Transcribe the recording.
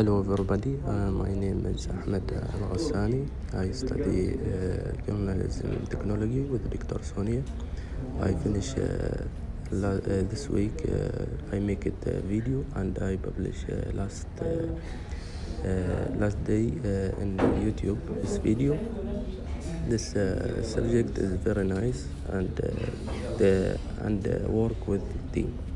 Hello everybody, uh, my name is Ahmed Al-Ghassani. I study uh, journalism technology with Dr. Sonia. I finish uh, uh this week, uh, I make it a video and I publish uh, last last day in YouTube this video. This subject is very nice and the, and work with team.